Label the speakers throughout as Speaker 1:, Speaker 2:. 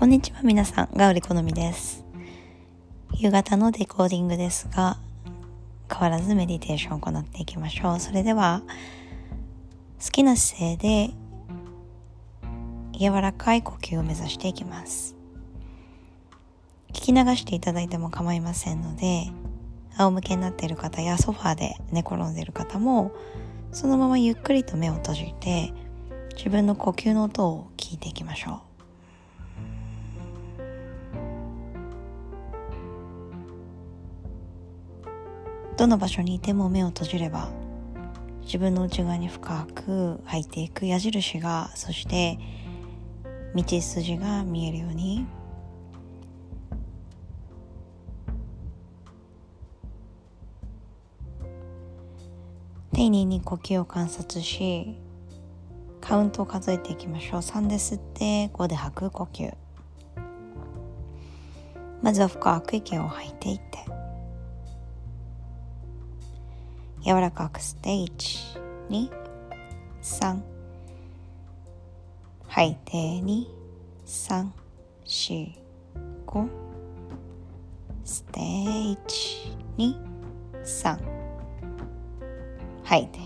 Speaker 1: こんにちは皆さん、ガウリ好みです。夕方のデコーディングですが、変わらずメディテーションを行っていきましょう。それでは、好きな姿勢で柔らかい呼吸を目指していきます。聞き流していただいても構いませんので、仰向けになっている方やソファーで寝転んでいる方も、そのままゆっくりと目を閉じて、自分の呼吸の音を聞いていきましょう。どの場所にいても目を閉じれば自分の内側に深く入っていく矢印がそして道筋が見えるように丁寧に呼吸を観察しカウントを数えていきましょう。3で吸って5で吐く呼吸。まずは深く息を吐いていって。柔らかく吸って123吐い。て234 5吸って123吐い。て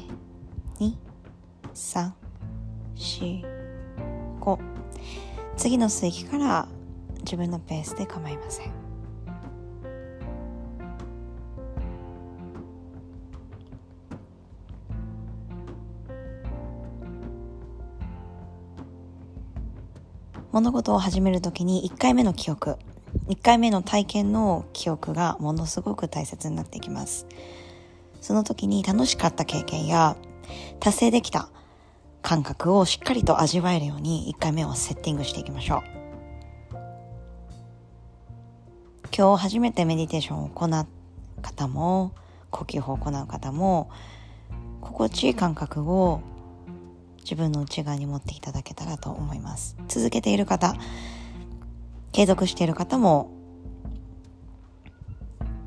Speaker 1: 2345次の吸いから自分のペースで構いません。物事を始めるときに1回目の記憶1回目の体験の記憶がものすごく大切になってきます。その時に楽しかった経験や達成できた感覚をしっかりと味わえるように1回目をセッティングしていきましょう。今日初めてメディテーションを行う方も呼吸法を行う方も心地いい感覚を自分の内側に持っていただけたらと思います。続けている方継続している方も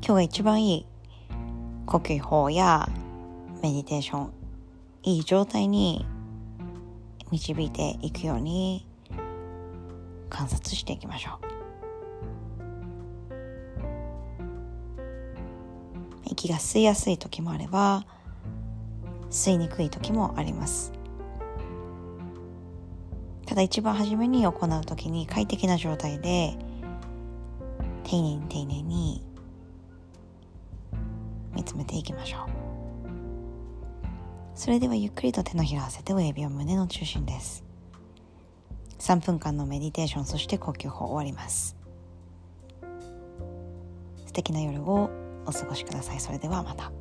Speaker 1: 今日が一番いい呼吸法やメディテーションいい状態に導いていくように観察していきましょう。息が吸いやすい時もあれば吸いにくい時もあります。だ一番初めに行う時に快適な状態で丁寧に丁寧に見つめていきましょう。それではゆっくりと手のひらを合わせて親指を胸の中心です。3分間のメディテーションそして呼吸法終わります。素敵な夜をお過ごしください。それではまた。